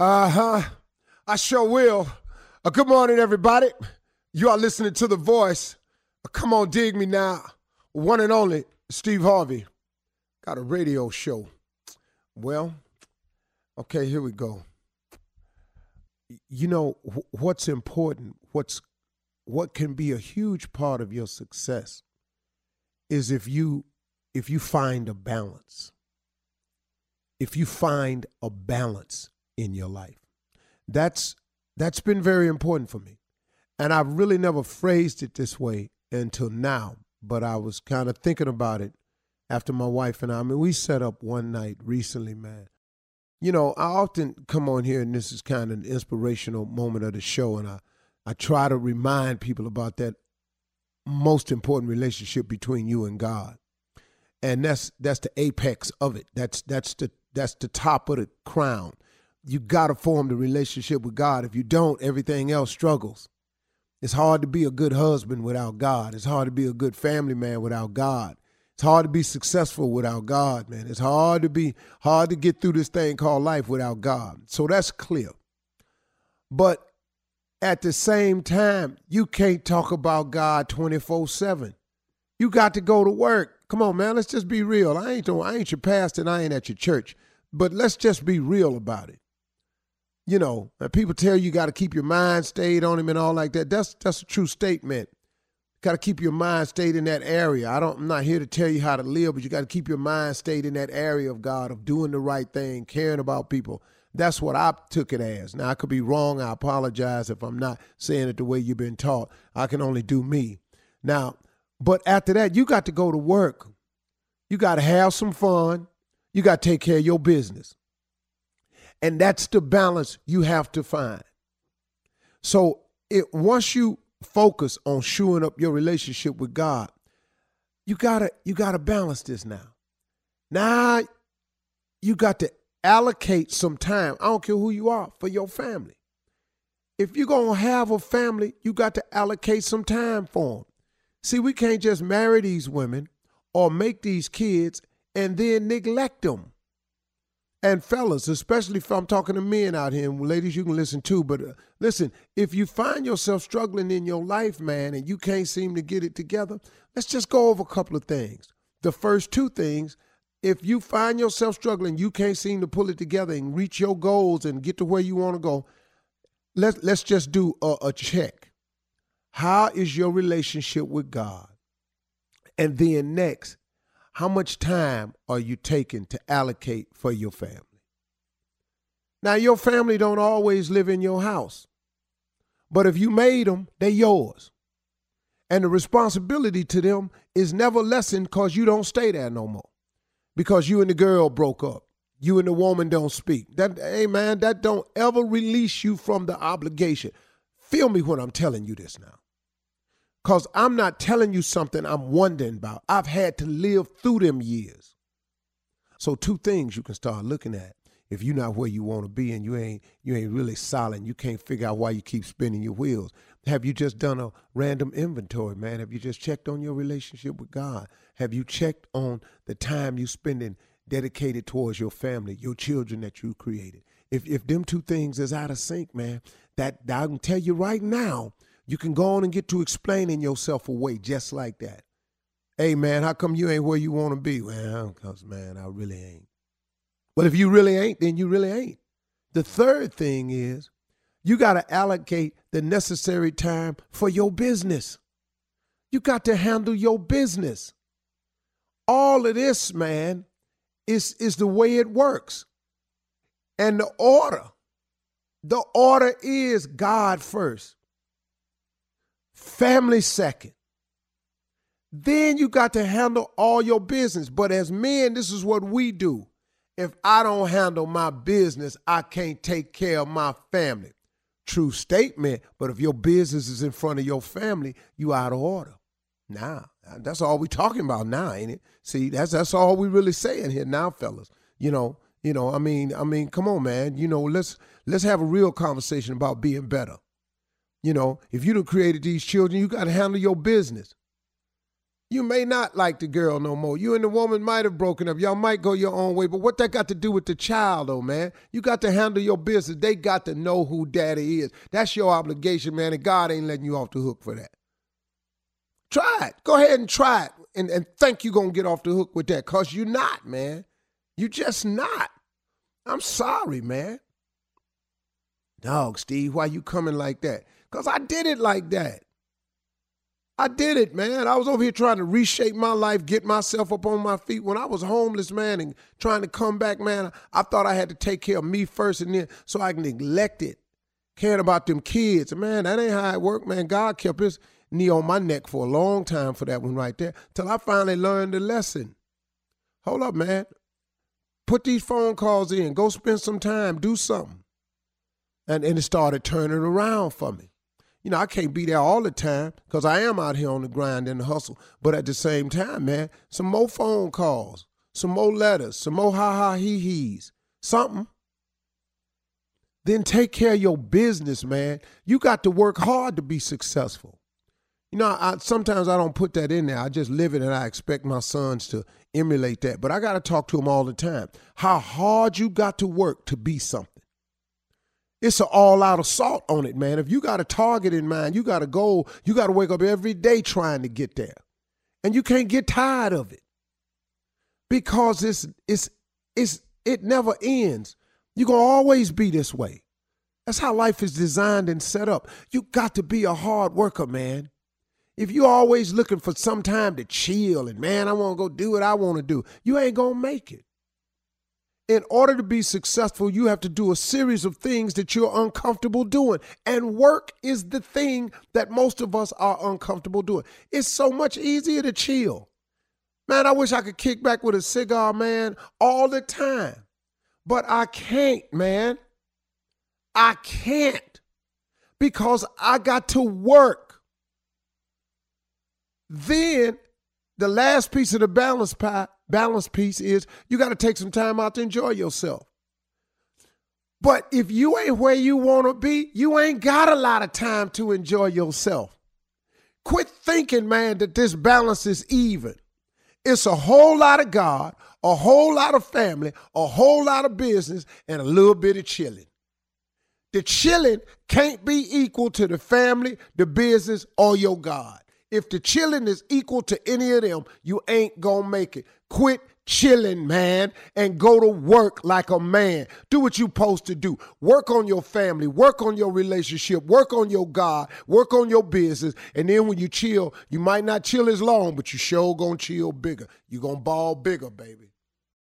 Uh huh. I sure will. Uh, good morning, everybody. You are listening to The Voice. Uh, come on, dig me now. One and only Steve Harvey. Got a radio show. Well, okay, here we go. You know wh- what's important, what's what can be a huge part of your success is if you if you find a balance. If you find a balance in your life. That's that's been very important for me. And I've really never phrased it this way until now, but I was kind of thinking about it after my wife and I, I mean, we set up one night recently, man. You know, I often come on here and this is kind of an inspirational moment of the show and I I try to remind people about that most important relationship between you and God. And that's that's the apex of it. That's that's the that's the top of the crown. You got to form the relationship with God. If you don't, everything else struggles. It's hard to be a good husband without God. It's hard to be a good family man without God. It's hard to be successful without God, man. It's hard to be hard to get through this thing called life without God. So that's clear. But at the same time, you can't talk about God 24/7. You got to go to work. Come on, man. Let's just be real. I ain't I ain't your pastor and I ain't at your church. But let's just be real about it. You know, uh, people tell you, you got to keep your mind stayed on him and all like that. That's that's a true statement. Got to keep your mind stayed in that area. I don't. I'm not here to tell you how to live, but you got to keep your mind stayed in that area of God, of doing the right thing, caring about people. That's what I took it as. Now I could be wrong. I apologize if I'm not saying it the way you've been taught. I can only do me. Now, but after that, you got to go to work. You got to have some fun. You got to take care of your business. And that's the balance you have to find. So it once you focus on shoring up your relationship with God, you gotta you gotta balance this now. Now you got to allocate some time. I don't care who you are for your family. If you're gonna have a family, you got to allocate some time for them. See, we can't just marry these women or make these kids and then neglect them. And fellas, especially if I'm talking to men out here, and ladies, you can listen too. But uh, listen, if you find yourself struggling in your life, man, and you can't seem to get it together, let's just go over a couple of things. The first two things, if you find yourself struggling, you can't seem to pull it together and reach your goals and get to where you want to go, let's let's just do a, a check. How is your relationship with God? And then next, how much time are you taking to allocate for your family? Now, your family don't always live in your house, but if you made them, they're yours. And the responsibility to them is never lessened because you don't stay there no more. Because you and the girl broke up. You and the woman don't speak. That hey man, that don't ever release you from the obligation. Feel me when I'm telling you this now. Because I'm not telling you something I'm wondering about. I've had to live through them years. So two things you can start looking at. If you're not where you want to be and you ain't you ain't really solid, you can't figure out why you keep spinning your wheels. Have you just done a random inventory, man? Have you just checked on your relationship with God? Have you checked on the time you spending dedicated towards your family, your children that you created? If if them two things is out of sync, man, that I can tell you right now, you can go on and get to explaining yourself away just like that. Hey, man, how come you ain't where you want to be? Well, because, man, I really ain't. But if you really ain't, then you really ain't. The third thing is you got to allocate the necessary time for your business. You got to handle your business. All of this, man, is, is the way it works. And the order, the order is God first family second. Then you got to handle all your business. But as men, this is what we do. If I don't handle my business, I can't take care of my family. True statement, but if your business is in front of your family, you out of order. Now, nah, that's all we talking about now, ain't it? See, that's that's all we really saying here now, fellas. You know, you know, I mean, I mean, come on, man. You know, let's let's have a real conversation about being better. You know, if you done created these children, you got to handle your business. You may not like the girl no more. You and the woman might have broken up. Y'all might go your own way. But what that got to do with the child, though, man? You got to handle your business. They got to know who daddy is. That's your obligation, man. And God ain't letting you off the hook for that. Try it. Go ahead and try it. And, and think you're going to get off the hook with that because you're not, man. You just not. I'm sorry, man. Dog, Steve, why you coming like that? Because I did it like that. I did it, man. I was over here trying to reshape my life, get myself up on my feet. When I was homeless, man, and trying to come back, man, I thought I had to take care of me first and then so I can neglect it. Caring about them kids. Man, that ain't how it worked, man. God kept his knee on my neck for a long time for that one right there. Till I finally learned the lesson. Hold up, man. Put these phone calls in. Go spend some time. Do something. And, and it started turning around for me you know, I can't be there all the time because I am out here on the grind and the hustle. But at the same time, man, some more phone calls, some more letters, some more ha ha he he's, something. Then take care of your business, man. You got to work hard to be successful. You know, I, sometimes I don't put that in there. I just live it and I expect my sons to emulate that. But I got to talk to them all the time. How hard you got to work to be something. It's an all out assault on it, man. If you got a target in mind, you got a goal, you got to wake up every day trying to get there. And you can't get tired of it. Because it's it's it's it never ends. You're to always be this way. That's how life is designed and set up. You got to be a hard worker, man. If you're always looking for some time to chill and man, I want to go do what I want to do, you ain't to make it in order to be successful, you have to do a series of things that you're uncomfortable doing. And work is the thing that most of us are uncomfortable doing. It's so much easier to chill. Man, I wish I could kick back with a cigar, man, all the time. But I can't, man. I can't because I got to work. Then the last piece of the balance pie balance piece is you got to take some time out to enjoy yourself. But if you ain't where you want to be, you ain't got a lot of time to enjoy yourself. Quit thinking, man, that this balance is even. It's a whole lot of God, a whole lot of family, a whole lot of business, and a little bit of chilling. The chilling can't be equal to the family, the business, or your God. If the chilling is equal to any of them, you ain't gonna make it. Quit chilling, man, and go to work like a man. Do what you supposed to do. Work on your family, work on your relationship, work on your God, work on your business. And then when you chill, you might not chill as long, but you sure gonna chill bigger. You gonna ball bigger, baby.